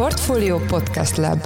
Portfolio Podcast Lab.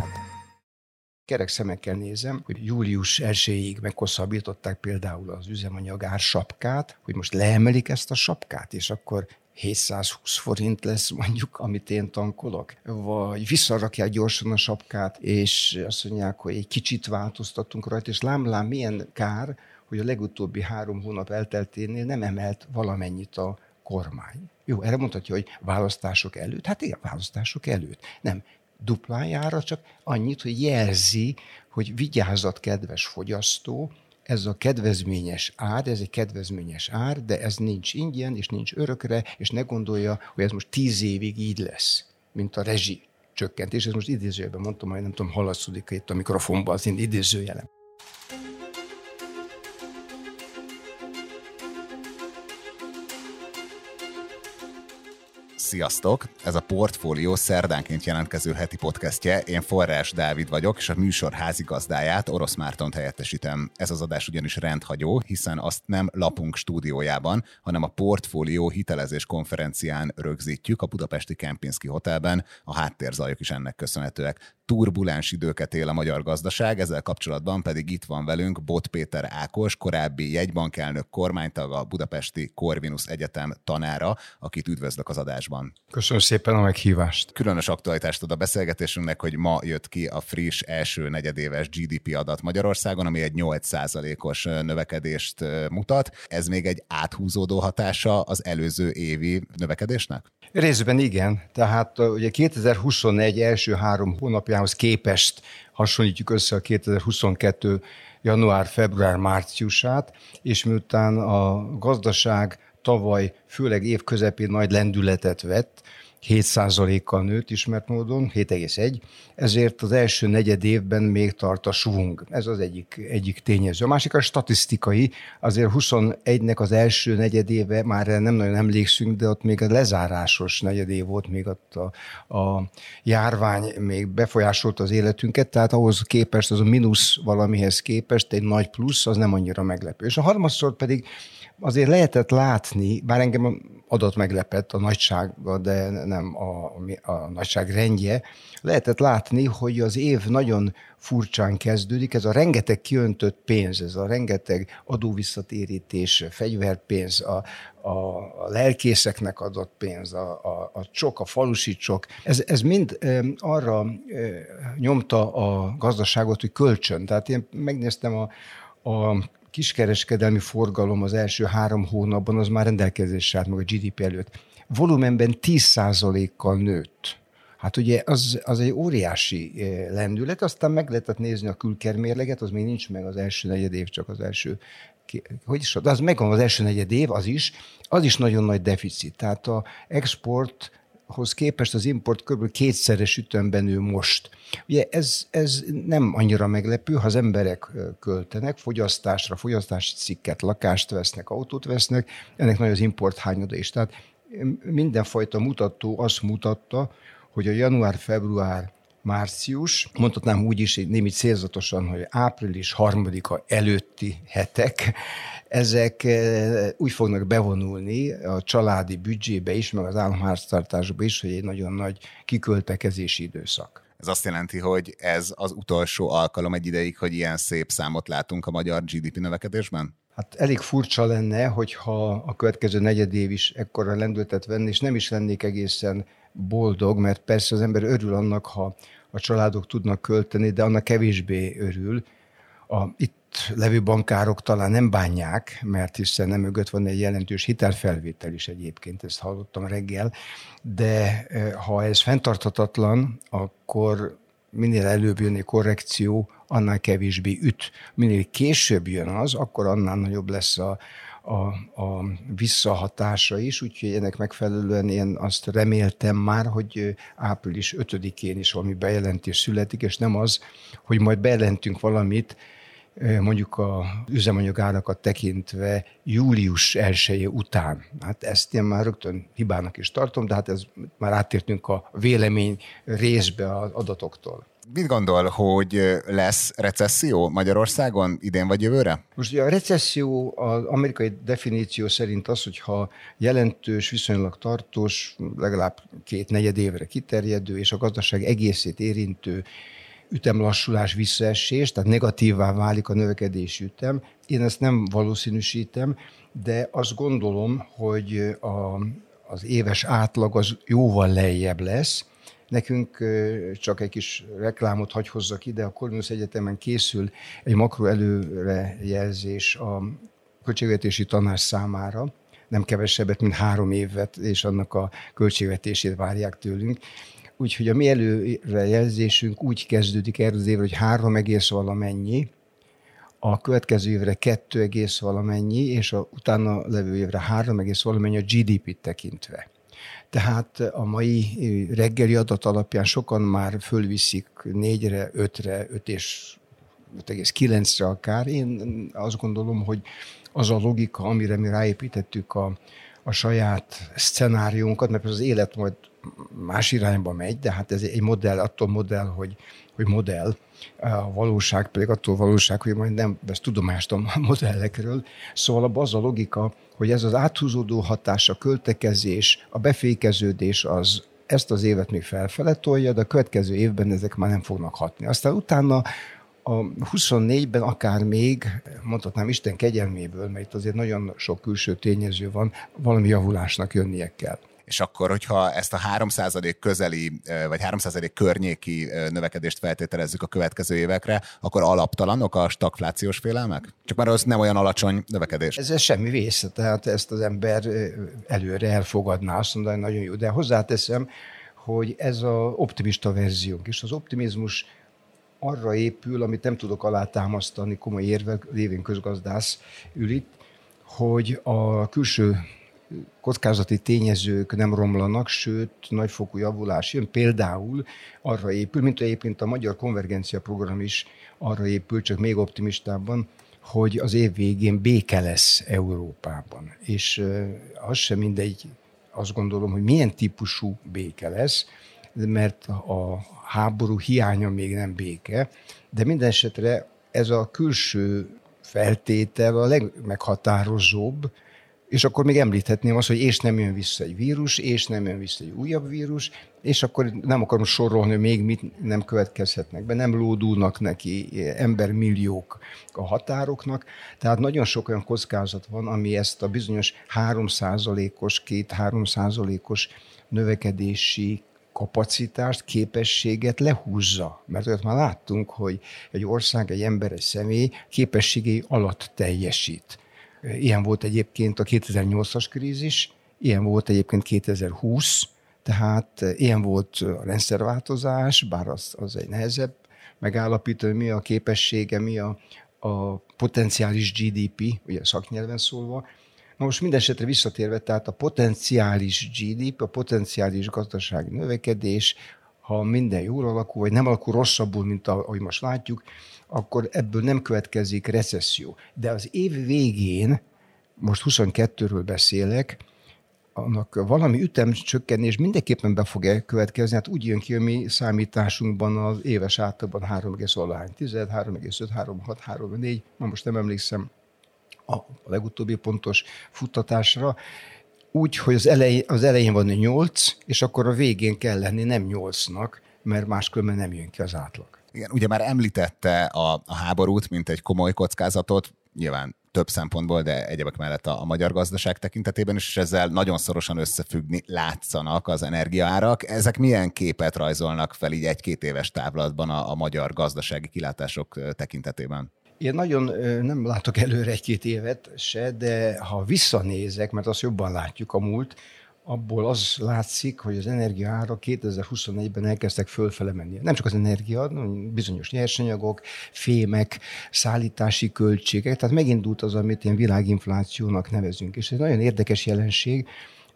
Kerek szemekkel nézem, hogy július 1-ig meghosszabbították például az üzemanyag sapkát, hogy most leemelik ezt a sapkát, és akkor 720 forint lesz mondjuk, amit én tankolok, vagy visszarakják gyorsan a sapkát, és azt mondják, hogy egy kicsit változtatunk rajta, és lám, lám milyen kár, hogy a legutóbbi három hónap eltelténél nem emelt valamennyit a kormány. Jó, erre mondhatja, hogy választások előtt. Hát igen, választások előtt. Nem, duplájára, csak annyit, hogy jelzi, hogy vigyázat, kedves fogyasztó, ez a kedvezményes ár, ez egy kedvezményes ár, de ez nincs ingyen, és nincs örökre, és ne gondolja, hogy ez most tíz évig így lesz, mint a rezsi csökkentés. Ez most idézőjelben mondtam, hogy nem tudom, hallatszik itt a mikrofonban az én idézőjelem. Sziasztok! Ez a Portfólió szerdánként jelentkező heti podcastje. Én Forrás Dávid vagyok, és a műsor házigazdáját, Orosz Mártont helyettesítem. Ez az adás ugyanis rendhagyó, hiszen azt nem lapunk stúdiójában, hanem a Portfólió hitelezés konferencián rögzítjük a Budapesti Kempinski Hotelben. A háttérzajok is ennek köszönhetőek turbulens időket él a magyar gazdaság, ezzel kapcsolatban pedig itt van velünk Bot Péter Ákos, korábbi jegybankelnök kormánytag, a Budapesti Corvinus Egyetem tanára, akit üdvözlök az adásban. Köszönöm szépen a meghívást. Különös aktualitást ad a beszélgetésünknek, hogy ma jött ki a friss első negyedéves GDP adat Magyarországon, ami egy 8%-os növekedést mutat. Ez még egy áthúzódó hatása az előző évi növekedésnek? Részben igen. Tehát ugye 2021 első három hónapjához képest hasonlítjuk össze a 2022 január, február, márciusát, és miután a gazdaság tavaly, főleg év közepén nagy lendületet vett, 7%-kal nőtt ismert módon, 7,1, ezért az első negyed évben még tart a svung. Ez az egyik, egyik tényező. A másik a statisztikai, azért 21-nek az első negyed éve, már nem nagyon emlékszünk, de ott még a lezárásos negyed év volt, még ott a, a járvány még befolyásolta az életünket, tehát ahhoz képest, az a mínusz valamihez képest egy nagy plusz, az nem annyira meglepő. És a harmadszor pedig azért lehetett látni, bár engem adat meglepett a nagysága, de nem a, a nagyság rendje, lehetett látni, hogy az év nagyon furcsán kezdődik, ez a rengeteg kiöntött pénz, ez a rengeteg adóvisszatérítés, fegyverpénz, a, a, a lelkészeknek adott pénz, a, a, a csok, a falusi csok, ez, ez mind arra nyomta a gazdaságot, hogy kölcsön. Tehát én megnéztem a, a kiskereskedelmi forgalom az első három hónapban az már rendelkezésre állt meg a GDP előtt. Volumenben 10%-kal nőtt. Hát ugye az, az egy óriási eh, lendület, aztán meg lehetett nézni a külkermérleget, az még nincs meg az első negyed év, csak az első hogy is, de az megvan az első negyed év, az is, az is nagyon nagy deficit. Tehát a export hoz képest az import kb. kétszeres ütemben nő most. Ugye ez, ez nem annyira meglepő, ha az emberek költenek fogyasztásra, fogyasztási cikket, lakást vesznek, autót vesznek, ennek nagy az import hányada is. Tehát mindenfajta mutató azt mutatta, hogy a január-február március, mondhatnám úgy is, némi célzatosan, hogy április harmadika előtti hetek, ezek eh, úgy fognak bevonulni a családi büdzsébe is, meg az államháztartásba is, hogy egy nagyon nagy kiköltekezési időszak. Ez azt jelenti, hogy ez az utolsó alkalom egy ideig, hogy ilyen szép számot látunk a magyar GDP növekedésben? Hát elég furcsa lenne, hogyha a következő negyed év is ekkora lendületet venni, és nem is lennék egészen boldog, mert persze az ember örül annak, ha a családok tudnak költeni, de annak kevésbé örül. A itt levő bankárok talán nem bánják, mert hiszen nem mögött van egy jelentős hitelfelvétel is egyébként, ezt hallottam reggel, de ha ez fenntarthatatlan, akkor minél előbb jön egy korrekció, annál kevésbé üt. Minél később jön az, akkor annál nagyobb lesz a, a, a visszahatása is, úgyhogy ennek megfelelően én azt reméltem már, hogy április 5-én is valami bejelentés születik, és nem az, hogy majd bejelentünk valamit, mondjuk a üzemanyagárakat tekintve július 1 után. Hát ezt én már rögtön hibának is tartom, de hát ez már áttértünk a vélemény részbe az adatoktól. Mit gondol, hogy lesz recesszió Magyarországon idén vagy jövőre? Most ugye a recesszió az amerikai definíció szerint az, hogyha jelentős, viszonylag tartós, legalább két negyed évre kiterjedő, és a gazdaság egészét érintő ütemlassulás, visszaesés, tehát negatívvá válik a növekedési ütem. Én ezt nem valószínűsítem, de azt gondolom, hogy a, az éves átlag az jóval lejjebb lesz. Nekünk csak egy kis reklámot hagy hozzak ide, a Corvinus Egyetemen készül egy makro előrejelzés a költségvetési tanás számára, nem kevesebbet, mint három évet, és annak a költségvetését várják tőlünk. Úgyhogy a mi előrejelzésünk úgy kezdődik erről az évre, hogy három egész valamennyi, a következő évre 2 egész valamennyi, és a utána levő évre 3 egész valamennyi a GDP-t tekintve. Tehát a mai reggeli adat alapján sokan már fölviszik 4-re, 5-re, 5 és 5,9-re akár. Én azt gondolom, hogy az a logika, amire mi ráépítettük a, a saját szcenáriónkat, mert az élet majd más irányba megy, de hát ez egy modell, attól modell, hogy, hogy modell, a valóság pedig attól valóság, hogy majd nem vesz tudomást a modellekről. Szóval az a logika, hogy ez az áthúzódó hatás, a költekezés, a befékeződés az ezt az évet még felfele tolja, de a következő évben ezek már nem fognak hatni. Aztán utána a 24-ben akár még, mondhatnám Isten kegyelméből, mert itt azért nagyon sok külső tényező van, valami javulásnak jönnie kell és akkor, hogyha ezt a 3% közeli, vagy 3% környéki növekedést feltételezzük a következő évekre, akkor alaptalanok a stagflációs félelmek? Csak már az nem olyan alacsony növekedés. Ez, ez semmi vész, tehát ezt az ember előre elfogadná, azt mondani, nagyon jó. De hozzáteszem, hogy ez a optimista verziónk, és az optimizmus arra épül, amit nem tudok alátámasztani komoly érvek, lévén közgazdász ül itt, hogy a külső kockázati tényezők nem romlanak, sőt, nagyfokú javulás jön. Például arra épül, mint egyébként a Magyar Konvergencia Program is arra épül, csak még optimistábban, hogy az év végén béke lesz Európában. És az sem mindegy, azt gondolom, hogy milyen típusú béke lesz, mert a háború hiánya még nem béke, de minden esetre ez a külső feltétel a legmeghatározóbb, és akkor még említhetném azt, hogy és nem jön vissza egy vírus, és nem jön vissza egy újabb vírus, és akkor nem akarom sorolni, hogy még mit nem következhetnek be, nem lódulnak neki embermilliók a határoknak. Tehát nagyon sok olyan kockázat van, ami ezt a bizonyos 3%-os, 2-3%-os növekedési kapacitást, képességet lehúzza. Mert olyat már láttunk, hogy egy ország, egy ember, egy személy képességei alatt teljesít. Ilyen volt egyébként a 2008-as krízis, ilyen volt egyébként 2020, tehát ilyen volt a rendszerváltozás, bár az, az egy nehezebb megállapítani, mi a képessége, mi a, a potenciális GDP, ugye szaknyelven szólva. Na most minden visszatérve, tehát a potenciális GDP, a potenciális gazdasági növekedés, ha minden jól alakul, vagy nem alakul rosszabbul, mint ahogy most látjuk, akkor ebből nem következik recesszió. De az év végén, most 22-ről beszélek, annak valami ütemcsökkenés mindenképpen be fog következni, hát úgy jön ki, hogy mi számításunkban az éves átlagban 3,10, 3,5, 3,6, 3,4, ma most nem emlékszem a legutóbbi pontos futtatásra, úgy, hogy az elején, az elején van 8, és akkor a végén kell lenni nem 8-nak, mert máskülönben nem jön ki az átlag. Igen, ugye már említette a, a háborút, mint egy komoly kockázatot, nyilván több szempontból, de egyebek mellett a, a magyar gazdaság tekintetében is, és ezzel nagyon szorosan összefüggni látszanak az energiaárak. Ezek milyen képet rajzolnak fel így egy-két éves távlatban a, a magyar gazdasági kilátások tekintetében? Én nagyon nem látok előre egy-két évet se, de ha visszanézek, mert azt jobban látjuk a múlt, abból az látszik, hogy az energiaára 2021-ben elkezdtek fölfele menni. Nem csak az energia, bizonyos nyersanyagok, fémek, szállítási költségek, tehát megindult az, amit én világinflációnak nevezünk. És ez egy nagyon érdekes jelenség,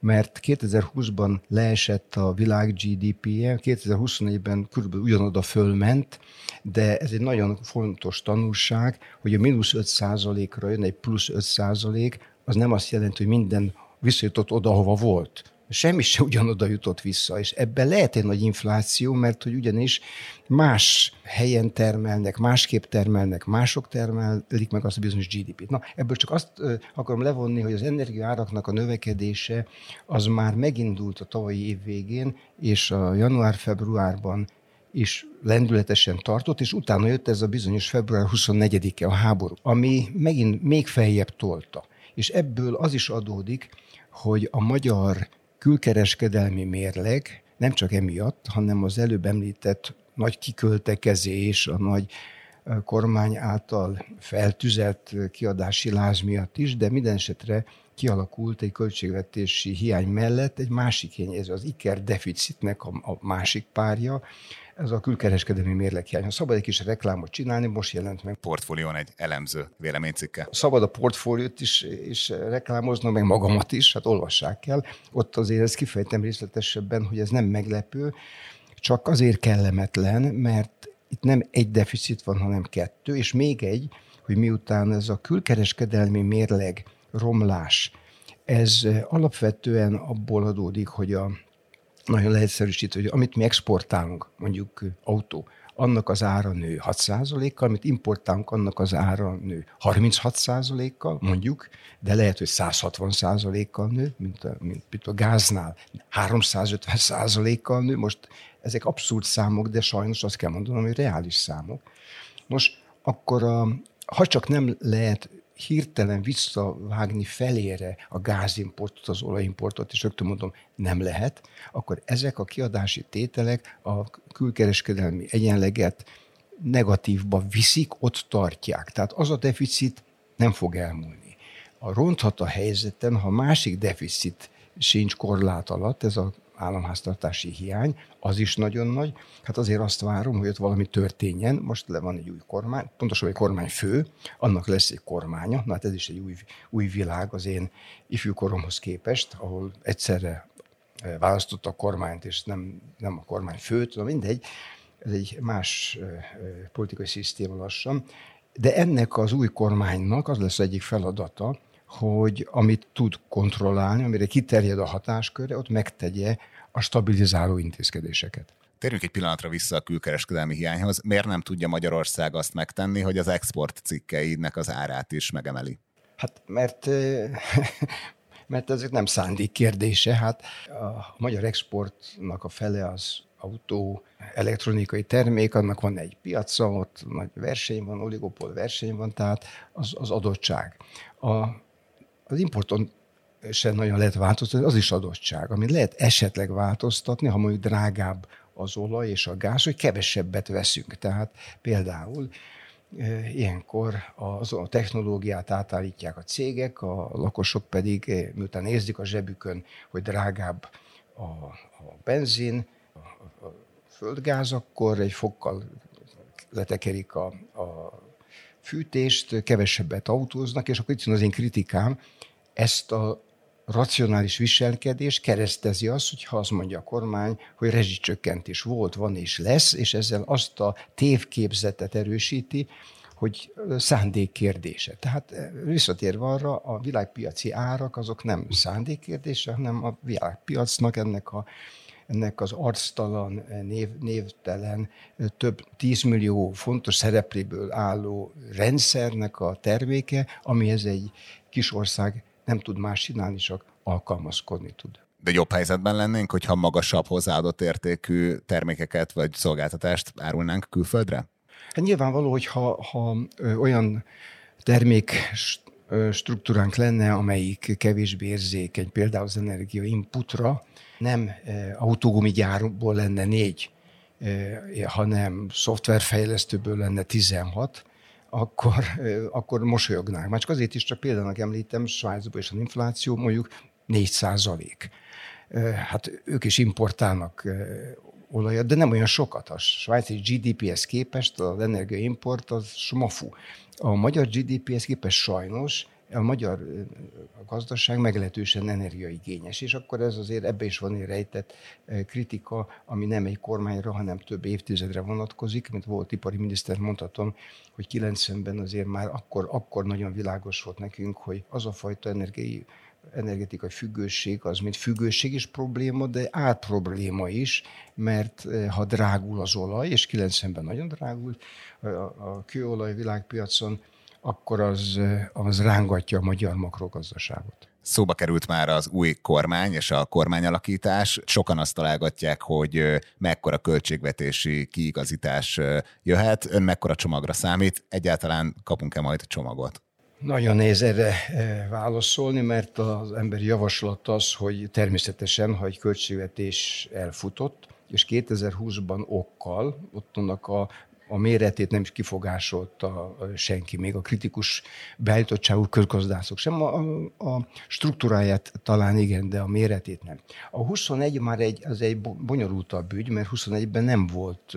mert 2020-ban leesett a világ GDP-je, 2024-ben körülbelül ugyanoda fölment, de ez egy nagyon fontos tanulság, hogy a mínusz 5% ra jön egy plusz 5% az nem azt jelenti, hogy minden visszajutott oda, hova volt. semmi se ugyanoda jutott vissza, és ebben lehet egy nagy infláció, mert hogy ugyanis más helyen termelnek, másképp termelnek, mások termelik meg azt a bizonyos GDP-t. Na, ebből csak azt akarom levonni, hogy az energiaáraknak a növekedése az már megindult a tavalyi év végén, és a január-februárban is lendületesen tartott, és utána jött ez a bizonyos február 24-e a háború, ami megint még feljebb tolta. És ebből az is adódik, hogy a magyar külkereskedelmi mérleg nem csak emiatt, hanem az előbb említett nagy kiköltekezés, a nagy kormány által feltüzelt kiadási láz miatt is, de minden esetre kialakult egy költségvetési hiány mellett egy másik hiány, ez az IKER deficitnek a, a másik párja, ez a külkereskedelmi mérleghiány. Ha szabad egy kis reklámot csinálni, most jelent meg. Portfólión egy elemző véleménycikke. Szabad a portfóliót is, is reklámoznom, meg magamat is, hát olvassák kell. Ott azért ezt kifejtem részletesebben, hogy ez nem meglepő, csak azért kellemetlen, mert itt nem egy deficit van, hanem kettő, és még egy, hogy miután ez a külkereskedelmi mérleg romlás, ez alapvetően abból adódik, hogy a nagyon leegyszerűsítve, hogy amit mi exportálunk, mondjuk autó, annak az ára nő 6%-kal, amit importálunk, annak az ára nő 36%-kal, mondjuk, de lehet, hogy 160%-kal nő, mint a, mint, mint a gáznál, 350%-kal nő. Most ezek abszurd számok, de sajnos azt kell mondanom, hogy reális számok. Most akkor, a, ha csak nem lehet hirtelen visszavágni felére a gázimportot, az olajimportot, és rögtön mondom, nem lehet, akkor ezek a kiadási tételek a külkereskedelmi egyenleget negatívba viszik, ott tartják. Tehát az a deficit nem fog elmúlni. A ronthat a helyzeten, ha másik deficit sincs korlát alatt, ez a államháztartási hiány, az is nagyon nagy. Hát azért azt várom, hogy ott valami történjen. Most le van egy új kormány, pontosan egy kormányfő, annak lesz egy kormánya. Na hát ez is egy új, új világ az én ifjú koromhoz képest, ahol egyszerre eh, választotta a kormányt, és nem, nem a kormány főt, na mindegy. Ez egy más eh, eh, politikai szisztéma lassan. De ennek az új kormánynak az lesz egyik feladata, hogy amit tud kontrollálni, amire kiterjed a hatásköre, ott megtegye a stabilizáló intézkedéseket. Térjünk egy pillanatra vissza a külkereskedelmi hiányhoz. Miért nem tudja Magyarország azt megtenni, hogy az export cikkeinek az árát is megemeli? Hát mert, mert ezek nem szándék kérdése. Hát a magyar exportnak a fele az autó, elektronikai termék, annak van egy piaca, ott nagy verseny van, oligopol verseny van, tehát az, az adottság. A az importon sem nagyon lehet változtatni, az is adottság, amit lehet esetleg változtatni, ha mondjuk drágább az olaj és a gáz, hogy kevesebbet veszünk. Tehát például e, ilyenkor az, a technológiát átállítják a cégek, a lakosok pedig, e, miután érzik a zsebükön, hogy drágább a, a benzin, a, a földgáz, akkor egy fokkal letekerik a, a fűtést, kevesebbet autóznak, és akkor itt az én kritikám, ezt a racionális viselkedés keresztezi azt, hogy ha azt mondja a kormány, hogy rezsicsökkentés volt, van és lesz, és ezzel azt a tévképzetet erősíti, hogy szándék kérdése. Tehát visszatérve arra, a világpiaci árak azok nem szándék kérdése, hanem a világpiacnak ennek a ennek az arctalan, név, névtelen, több tízmillió fontos szerepléből álló rendszernek a terméke, amihez egy kis ország nem tud más csinálni, csak alkalmazkodni tud. De jobb helyzetben lennénk, hogyha magasabb hozzáadott értékű termékeket vagy szolgáltatást árulnánk külföldre? Hát nyilvánvaló, hogy ha, ha olyan termék struktúránk lenne, amelyik kevésbé érzékeny, például az energia inputra, nem autógumigyárból lenne négy, hanem szoftverfejlesztőből lenne 16, akkor, akkor mosolyognánk. Már csak azért is, csak példának említem, Svájcban is az infláció mondjuk 4 százalék. Hát ők is importálnak olajat, de nem olyan sokat. A svájci GDP-hez képest az energiaimport az smafu. A magyar GDP-hez képest sajnos a magyar gazdaság meglehetősen energiaigényes, és akkor ez azért ebbe is van egy rejtett kritika, ami nem egy kormányra, hanem több évtizedre vonatkozik, mint volt ipari miniszter, mondhatom, hogy 90-ben azért már akkor, akkor nagyon világos volt nekünk, hogy az a fajta energiai energetikai függőség az, mint függőség is probléma, de át probléma is, mert ha drágul az olaj, és 90-ben nagyon drágult a, a kőolaj világpiacon, akkor az, az rángatja a magyar makrogazdaságot. Szóba került már az új kormány és a kormányalakítás. Sokan azt találgatják, hogy mekkora költségvetési kiigazítás jöhet. Ön mekkora csomagra számít? Egyáltalán kapunk-e majd csomagot? Nagyon nehéz erre válaszolni, mert az emberi javaslat az, hogy természetesen, ha egy költségvetés elfutott, és 2020-ban okkal, ott annak a a méretét nem is kifogásolta senki, még a kritikus beállítottságú közgazdászok sem. A, a struktúráját talán igen, de a méretét nem. A 21 már egy, az egy bonyolultabb ügy, mert 21-ben nem volt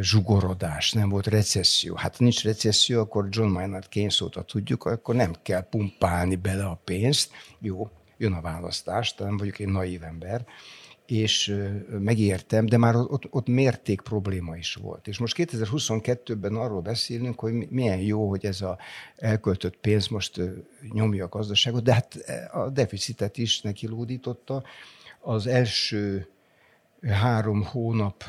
zsugorodás, nem volt recesszió. Hát nincs recesszió, akkor John Maynard Keynes óta tudjuk, akkor nem kell pumpálni bele a pénzt. Jó, jön a választás, nem vagyok egy naív ember, és megértem, de már ott, ott mérték probléma is volt. És most 2022-ben arról beszélünk, hogy milyen jó, hogy ez a elköltött pénz most nyomja a gazdaságot, de hát a deficitet is neki lódította. Az első három hónap,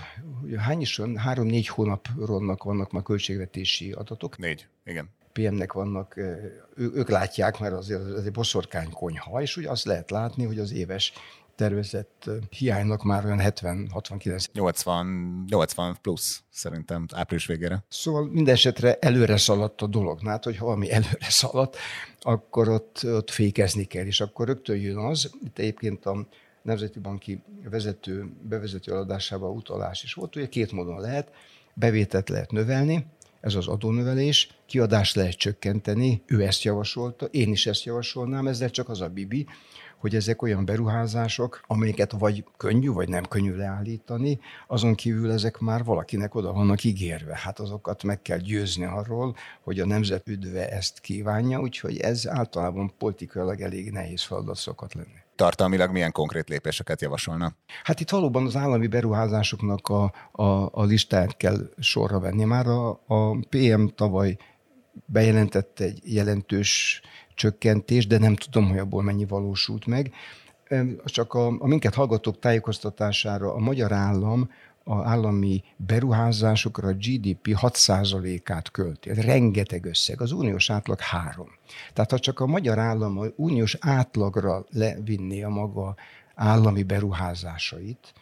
hány is van? Három-négy hónapronnak vannak már költségvetési adatok. Négy, igen. PM-nek vannak, ő, ők látják, mert azért ez egy boszorkány konyha, és ugye azt lehet látni, hogy az éves tervezett hiánynak már olyan 70-69. 80, 80 plusz szerintem április végére. Szóval minden esetre előre szaladt a dolog. Hát, hogy valami előre szaladt, akkor ott, ott fékezni kell, és akkor rögtön jön az, itt egyébként a Nemzeti Banki vezető, bevezető aladásában utalás is volt, ugye két módon lehet, bevételt lehet növelni, ez az adónövelés, kiadást lehet csökkenteni, ő ezt javasolta, én is ezt javasolnám, ezzel csak az a bibi, hogy ezek olyan beruházások, amelyeket vagy könnyű, vagy nem könnyű leállítani, azon kívül ezek már valakinek oda vannak ígérve. Hát azokat meg kell győzni arról, hogy a nemzet üdve ezt kívánja, úgyhogy ez általában politikailag elég nehéz feladat szokott lenni tartalmilag milyen konkrét lépéseket javasolna? Hát itt valóban az állami beruházásoknak a, a, a listát kell sorra venni. Már a, a PM tavaly bejelentette egy jelentős csökkentés, de nem tudom, hogy abból mennyi valósult meg. Csak a, a minket hallgatók tájékoztatására a magyar állam a állami beruházásokra a GDP 6%-át költi. Ez rengeteg összeg. Az uniós átlag 3. Tehát ha csak a magyar állam a uniós átlagra levinné a maga állami beruházásait,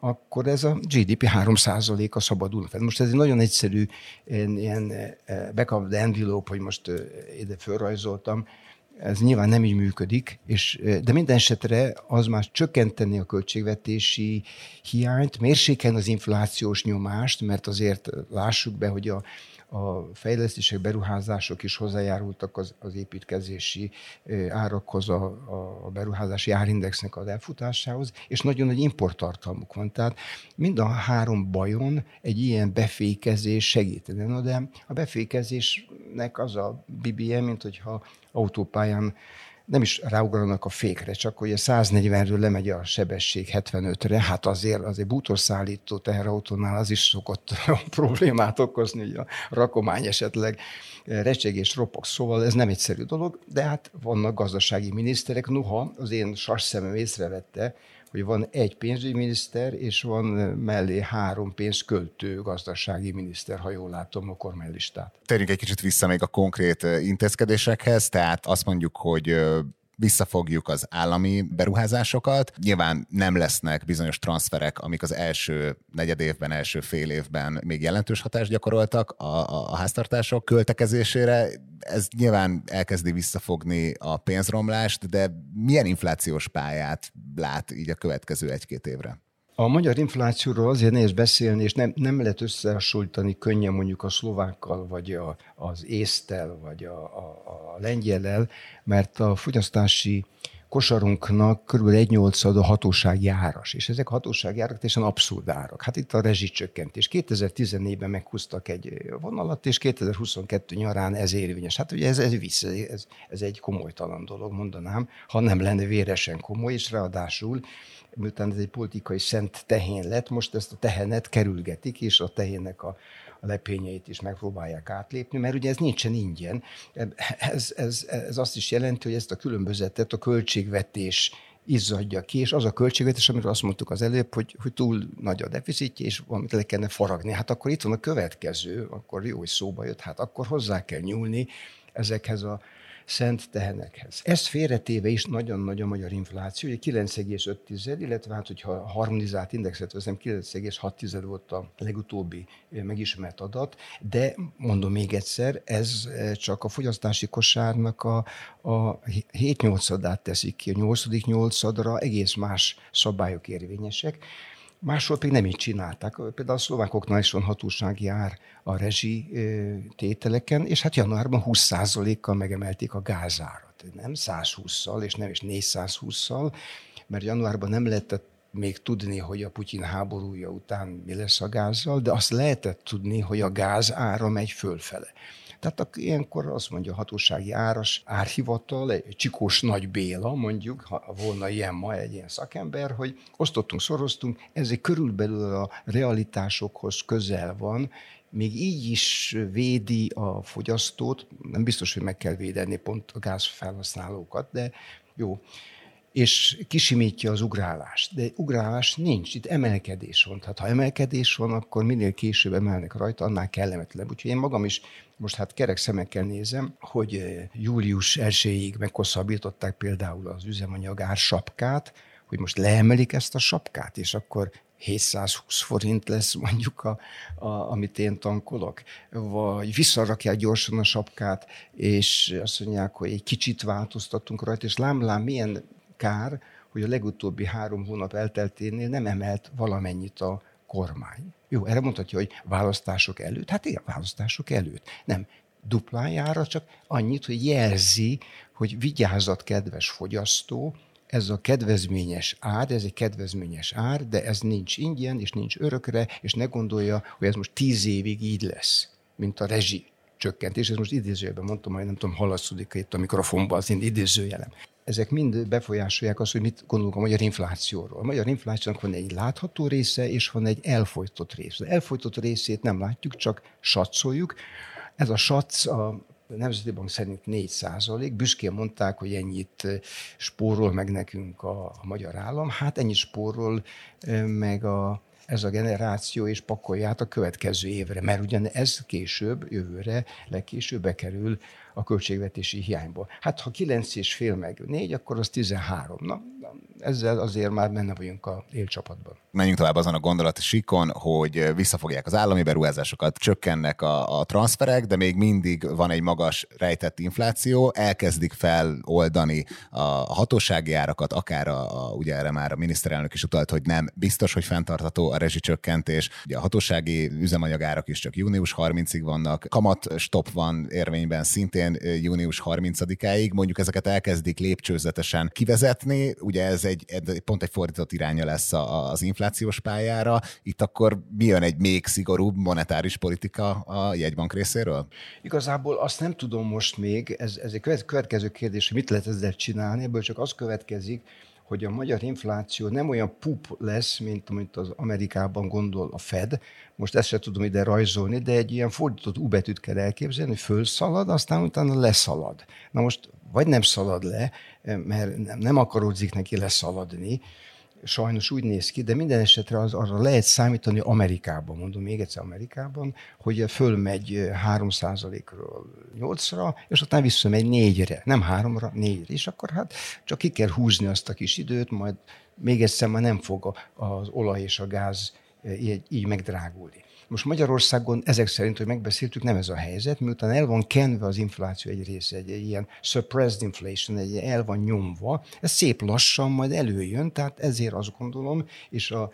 akkor ez a GDP 3%-a szabadul fel. Most ez egy nagyon egyszerű ilyen, eh, back of the envelope, hogy most eh, ide felrajzoltam, ez nyilván nem így működik, és, de minden esetre az már csökkenteni a költségvetési hiányt, mérséken az inflációs nyomást, mert azért lássuk be, hogy a, a fejlesztések, beruházások is hozzájárultak az, az építkezési árakhoz, a, a beruházási árindexnek az elfutásához, és nagyon nagy importtartalmuk van. Tehát mind a három bajon egy ilyen befékezés segítene. Na de a befékezésnek az a BBM, mint hogyha autópályán nem is ráugranak a fékre, csak hogy a 140-ről lemegy a sebesség 75-re, hát azért, azért bútorszállító teherautónál az is szokott problémát okozni, hogy a rakomány esetleg recsegés ropog, szóval ez nem egyszerű dolog, de hát vannak gazdasági miniszterek, noha az én sas szemem észrevette, hogy van egy pénzügyminiszter, és van mellé három pénzköltő gazdasági miniszter, ha jól látom a kormánylistát. Térjünk egy kicsit vissza még a konkrét intézkedésekhez, tehát azt mondjuk, hogy visszafogjuk az állami beruházásokat. Nyilván nem lesznek bizonyos transferek, amik az első negyed évben, első fél évben még jelentős hatást gyakoroltak a, a, a háztartások költekezésére. Ez nyilván elkezdi visszafogni a pénzromlást, de milyen inflációs pályát lát így a következő egy-két évre? A magyar inflációról azért nehéz beszélni, és nem, nem lehet összehasonlítani könnyen mondjuk a szlovákkal, vagy a, az észtel, vagy a, a, a lengyellel, mert a fogyasztási kosarunknak kb. egy nyolcad a hatósági áras, és ezek a hatósági árak teljesen abszurd árak. Hát itt a rezsicsökkentés. 2014-ben meghúztak egy vonalat, és 2022 nyarán ez érvényes. Hát ugye ez, ez, vissza, ez, ez egy komolytalan dolog, mondanám, ha nem lenne véresen komoly, és ráadásul miután ez egy politikai szent tehén lett, most ezt a tehenet kerülgetik, és a tehénnek a, a lepényeit is megpróbálják átlépni, mert ugye ez nincsen ingyen. Ez, ez, ez azt is jelenti, hogy ezt a különbözetet a költségvetés izzadja ki, és az a költségvetés, amiről azt mondtuk az előbb, hogy, hogy túl nagy a deficitje, és valamit le kellene faragni. Hát akkor itt van a következő, akkor jó, hogy szóba jött, hát akkor hozzá kell nyúlni ezekhez a szent tehenekhez. Ezt félretéve is nagyon nagy a magyar infláció, ugye 9,5, illetve hát, hogyha a harmonizált indexet veszem, 9,6 volt a legutóbbi megismert adat, de mondom még egyszer, ez csak a fogyasztási kosárnak a, a 7-8-adát teszik ki. A 8 8 egész más szabályok érvényesek. Máshol pedig nem így csinálták. Például a szlovákoknál is van hatósági ár a rezsi tételeken, és hát januárban 20%-kal megemelték a gázárat. Nem 120-szal, és nem is 420-szal, mert januárban nem lehetett még tudni, hogy a Putyin háborúja után mi lesz a gázzal, de azt lehetett tudni, hogy a gáz ára megy fölfele. Tehát ilyenkor azt mondja a hatósági áras árhivatal, egy Csikós Nagy Béla mondjuk, ha volna ilyen ma egy ilyen szakember, hogy osztottunk, szoroztunk, ez egy körülbelül a realitásokhoz közel van, még így is védi a fogyasztót, nem biztos, hogy meg kell védeni pont a gázfelhasználókat, de jó és kisimítja az ugrálást. De ugrálás nincs, itt emelkedés van. Tehát ha emelkedés van, akkor minél később emelnek rajta, annál kellemetlenebb. Úgyhogy én magam is most hát kerek szemekkel nézem, hogy eh, július 1-ig meghosszabbították például az üzemanyagár sapkát, hogy most leemelik ezt a sapkát, és akkor 720 forint lesz mondjuk, a, a, amit én tankolok, vagy visszarakják gyorsan a sapkát, és azt mondják, hogy egy kicsit változtatunk rajta, és lám, lám milyen kár, hogy a legutóbbi három hónap eltelténél nem emelt valamennyit a kormány. Jó, erre mondhatja, hogy választások előtt. Hát igen, választások előtt. Nem, duplájára, csak annyit, hogy jelzi, hogy vigyázat, kedves fogyasztó, ez a kedvezményes ár, ez egy kedvezményes ár, de ez nincs ingyen, és nincs örökre, és ne gondolja, hogy ez most tíz évig így lesz, mint a rezsi csökkentés. Ez most idézőjelben mondtam, hogy nem tudom, halasztodik itt a mikrofonban az én idézőjelem ezek mind befolyásolják azt, hogy mit gondolunk a magyar inflációról. A magyar inflációnak van egy látható része, és van egy elfolytott része. Az elfolytott részét nem látjuk, csak satszoljuk. Ez a satsz a Nemzeti Bank szerint 4 százalék. Büszkén mondták, hogy ennyit spórol meg nekünk a, a magyar állam. Hát ennyit spórol meg a, ez a generáció, és pakolja át a következő évre, mert ugyan ez később, jövőre, legkésőbb bekerül a költségvetési hiányból. Hát ha 9,5 meg 4, akkor az 13. Na, ezzel azért már benne vagyunk a élcsapatban. Menjünk tovább azon a gondolati síkon, hogy visszafogják az állami beruházásokat, csökkennek a, a transferek, de még mindig van egy magas rejtett infláció, elkezdik feloldani a hatósági árakat, akár a, a, ugye erre már a miniszterelnök is utalt, hogy nem biztos, hogy fenntartható a rezsicsökkentés. Ugye a hatósági üzemanyagárak is csak június 30-ig vannak, kamat stop van érvényben szintén június 30-áig, mondjuk ezeket elkezdik lépcsőzetesen kivezetni, ugye ez egy, pont egy fordított iránya lesz az inflációs pályára. Itt akkor mi jön egy még szigorúbb monetáris politika a jegybank részéről? Igazából azt nem tudom most még, ez, ez egy következő kérdés, hogy mit lehet ezzel csinálni, ebből csak az következik, hogy a magyar infláció nem olyan pup lesz, mint amit az Amerikában gondol a Fed. Most ezt sem tudom ide rajzolni, de egy ilyen fordított U betűt kell elképzelni, hogy fölszalad, aztán utána leszalad. Na most vagy nem szalad le, mert nem akaródzik neki leszaladni, sajnos úgy néz ki, de minden esetre az, arra lehet számítani Amerikában, mondom még egyszer Amerikában, hogy fölmegy 3%-ról 8-ra, és aztán visszamegy 4-re, nem 3-ra, 4-re, és akkor hát csak ki kell húzni azt a kis időt, majd még egyszer már nem fog az olaj és a gáz így, így megdrágulni. Most Magyarországon ezek szerint, hogy megbeszéltük, nem ez a helyzet, miután el van kenve az infláció egy része, egy, ilyen suppressed inflation, egy el van nyomva, ez szép lassan majd előjön, tehát ezért azt gondolom, és a,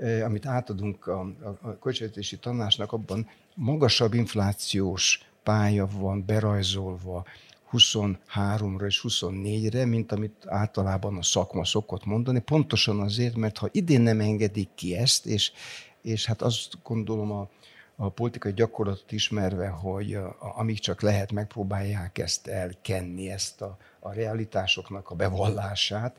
e, amit átadunk a, a, a költségvetési tanácsnak, abban magasabb inflációs pálya van berajzolva, 23-ra és 24-re, mint amit általában a szakma szokott mondani, pontosan azért, mert ha idén nem engedik ki ezt, és és hát azt gondolom a, a politikai gyakorlatot ismerve, hogy a, amíg csak lehet, megpróbálják ezt elkenni, ezt a, a realitásoknak a bevallását,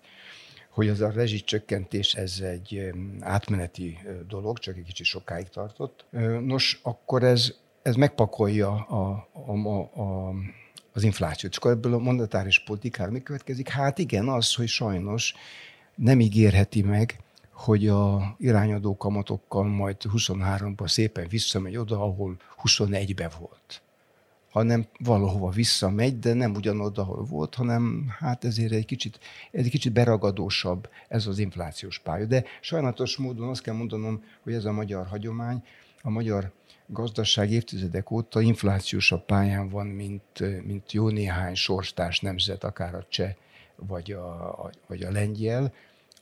hogy az a rezsicsökkentés ez egy átmeneti dolog, csak egy kicsit sokáig tartott. Nos, akkor ez, ez megpakolja a, a, a, a az inflációt. És akkor ebből a monetáris politikára mi következik? Hát igen, az, hogy sajnos nem ígérheti meg, hogy a irányadó kamatokkal majd 23-ban szépen visszamegy oda, ahol 21-ben volt hanem valahova visszamegy, de nem ugyanoda, ahol volt, hanem hát ezért egy kicsit, egy kicsit beragadósabb ez az inflációs pálya. De sajnálatos módon azt kell mondanom, hogy ez a magyar hagyomány, a magyar gazdaság évtizedek óta inflációsabb pályán van, mint, mint jó néhány sorstárs nemzet, akár a cseh vagy a, vagy a lengyel.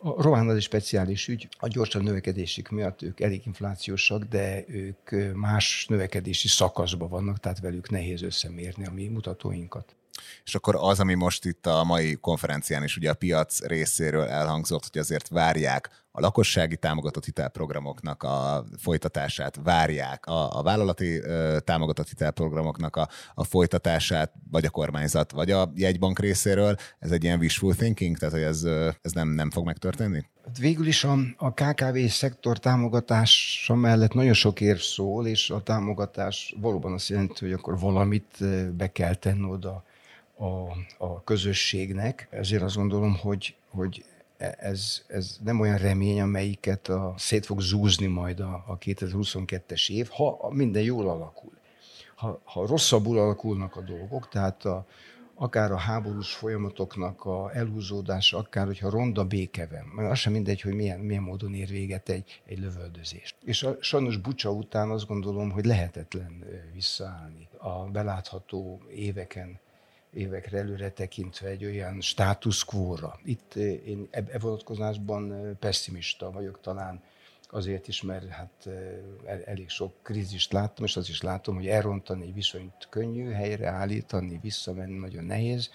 A román az egy speciális ügy, a gyorsabb növekedésük miatt ők elég inflációsak, de ők más növekedési szakaszban vannak, tehát velük nehéz összemérni a mi mutatóinkat. És akkor az, ami most itt a mai konferencián is ugye a piac részéről elhangzott, hogy azért várják a lakossági támogatott hitelprogramoknak a folytatását, várják a, a vállalati ö, támogatott hitelprogramoknak a, a folytatását, vagy a kormányzat, vagy a jegybank részéről. Ez egy ilyen wishful thinking, tehát hogy ez, ez nem, nem fog megtörténni? Hát végül is a, a KKV szektor támogatása mellett nagyon sok érv szól, és a támogatás valóban azt jelenti, hogy akkor valamit be kell tenni oda a, a közösségnek. Ezért azt gondolom, hogy, hogy ez, ez nem olyan remény, amelyiket a, szét fog zúzni majd a, a 2022-es év, ha minden jól alakul. Ha, ha rosszabbul alakulnak a dolgok, tehát a, akár a háborús folyamatoknak a elhúzódása, akár hogyha ronda béke van, mert az sem mindegy, hogy milyen, milyen módon ér véget egy, egy lövöldözést. És a, sajnos Bucsa után azt gondolom, hogy lehetetlen visszaállni a belátható éveken évekre előre tekintve egy olyan status quo-ra. Itt eh, én e vonatkozásban eh, pessimista vagyok talán, azért is, mert hát eh, elég sok krízist láttam, és azt is látom, hogy elrontani egy viszonyt könnyű, helyreállítani, visszamenni nagyon nehéz.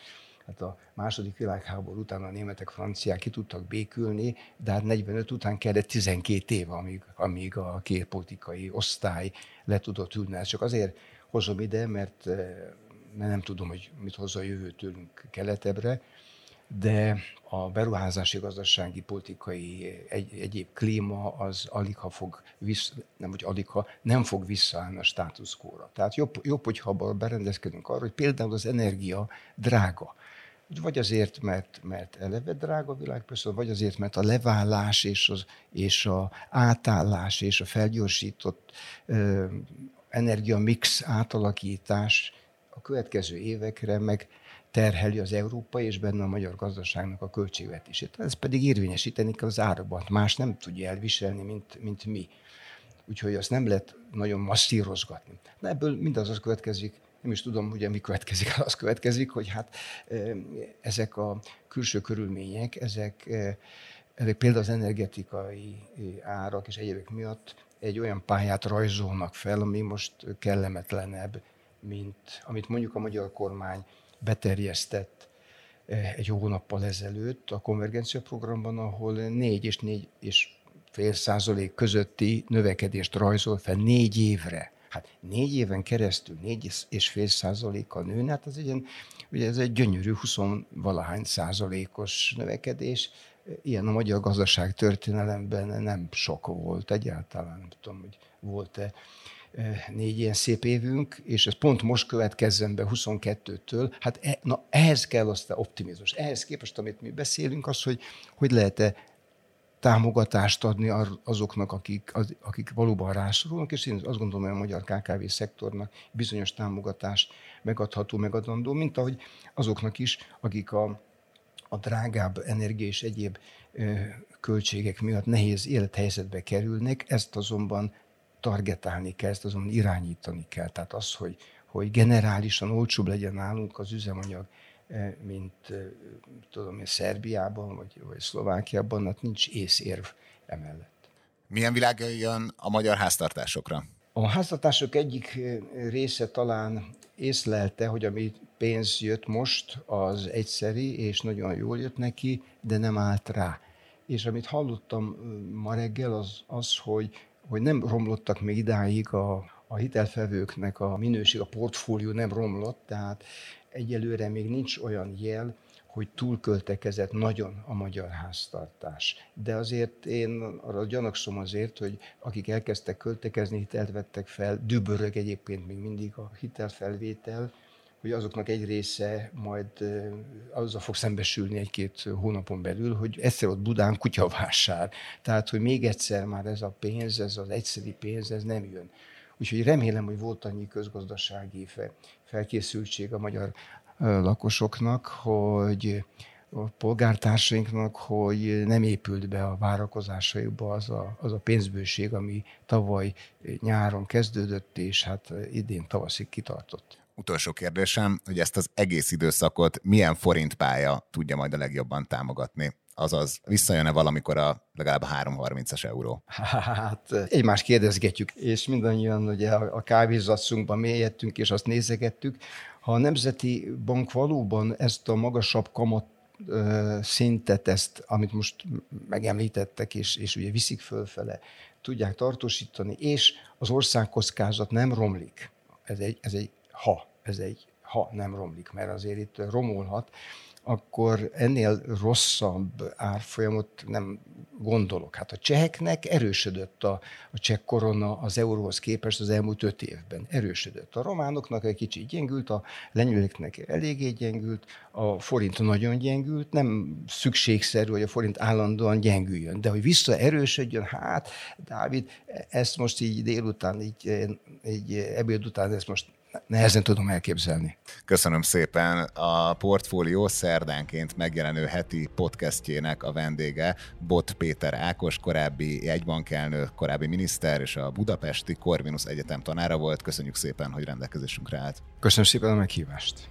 Hát a második világháború után a németek, franciák ki tudtak békülni, de hát 45 után kellett 12 év, amíg, amíg a két politikai osztály le tudott ülni. Ezt csak azért hozom ide, mert mert nem tudom, hogy mit hozza a jövő tőlünk keletebbre, de a beruházási, gazdasági, politikai, egy, egyéb klíma az alig ha fog vissza, nem hogy alig ha nem fog visszaállni a státuszkóra. Tehát jobb, jobb, hogyha berendezkedünk arra, hogy például az energia drága. Vagy azért, mert, mert eleve drága a világ, persze, vagy azért, mert a leválás és, az, és a átállás és a felgyorsított ö, energiamix átalakítás a következő évekre meg terheli az európai és benne a magyar gazdaságnak a költségvetését. Ez pedig érvényesíteni kell az árabat. Más nem tudja elviselni, mint, mint mi. Úgyhogy azt nem lehet nagyon masszírozgatni. De ebből mindaz az következik, nem is tudom, ugye mi következik, az következik, hogy hát ezek a külső körülmények, ezek, ezek például az energetikai árak és egyébek miatt egy olyan pályát rajzolnak fel, ami most kellemetlenebb, mint amit mondjuk a magyar kormány beterjesztett eh, egy hónappal ezelőtt a konvergencia programban, ahol négy és négy és fél százalék közötti növekedést rajzol fel négy évre. Hát négy éven keresztül négy és fél százalékkal nőne, hát az egy, ugye ez egy gyönyörű 20 valahány százalékos növekedés. Ilyen a magyar gazdaság történelemben nem sok volt egyáltalán, nem tudom, hogy volt-e négy ilyen szép évünk, és ez pont most következzen be 22-től, hát e, na, ehhez kell aztán optimizmus. Ehhez képest, amit mi beszélünk, az, hogy hogy lehet-e támogatást adni azoknak, akik, akik valóban rászorulnak, és én azt gondolom, hogy a magyar KKV szektornak bizonyos támogatást megadható, megadandó, mint ahogy azoknak is, akik a, a drágább energia és egyéb költségek miatt nehéz élethelyzetbe kerülnek, ezt azonban targetálni kell, ezt azon irányítani kell. Tehát az, hogy, hogy generálisan olcsóbb legyen nálunk az üzemanyag, eh, mint eh, tudom én, Szerbiában vagy, vagy Szlovákiában, hát nincs észérv emellett. Milyen világ jön a magyar háztartásokra? A háztartások egyik eh, része talán észlelte, hogy ami pénz jött most, az egyszeri, és nagyon jól jött neki, de nem állt rá. És amit hallottam ma reggel, az az, hogy hogy nem romlottak még idáig a, a hitelfevőknek a minőség, a portfólió nem romlott, tehát egyelőre még nincs olyan jel, hogy túlköltekezett nagyon a magyar háztartás. De azért én arra gyanakszom azért, hogy akik elkezdtek költekezni, hitelt vettek fel, dübörög egyébként még mindig a hitelfelvétel, hogy azoknak egy része majd azzal fog szembesülni egy-két hónapon belül, hogy egyszer ott Budán kutyavásár. Tehát, hogy még egyszer már ez a pénz, ez az egyszeri pénz, ez nem jön. Úgyhogy remélem, hogy volt annyi közgazdasági felkészültség a magyar lakosoknak, hogy a polgártársainknak, hogy nem épült be a várakozásaikba az a, az a pénzbőség, ami tavaly nyáron kezdődött, és hát idén tavaszig kitartott. Utolsó kérdésem, hogy ezt az egész időszakot milyen forintpálya tudja majd a legjobban támogatni? azaz visszajön-e valamikor a legalább a 330-as euró? Hát egymást kérdezgetjük, és mindannyian ugye a kávézacunkban mélyedtünk, és azt nézegettük. Ha a Nemzeti Bank valóban ezt a magasabb kamat szintet, ezt, amit most megemlítettek, és, és ugye viszik fölfele, tudják tartósítani, és az országkockázat nem romlik. Ez egy, ez egy ha, ez egy ha nem romlik, mert azért itt romolhat, akkor ennél rosszabb árfolyamot nem gondolok. Hát a cseheknek erősödött a, a cseh korona az euróhoz képest az elmúlt öt évben. Erősödött. A románoknak egy kicsit gyengült, a lengyeleknek eléggé gyengült, a forint nagyon gyengült, nem szükségszerű, hogy a forint állandóan gyengüljön, de hogy vissza erősödjön, hát Dávid, ezt most így délután, így, így ebéd után ezt most nehezen tudom elképzelni. Köszönöm szépen. A portfólió szerdánként megjelenő heti podcastjének a vendége Bot Péter Ákos, korábbi jegybankelnő, korábbi miniszter és a Budapesti Corvinus Egyetem tanára volt. Köszönjük szépen, hogy rendelkezésünkre állt. Köszönöm szépen a meghívást.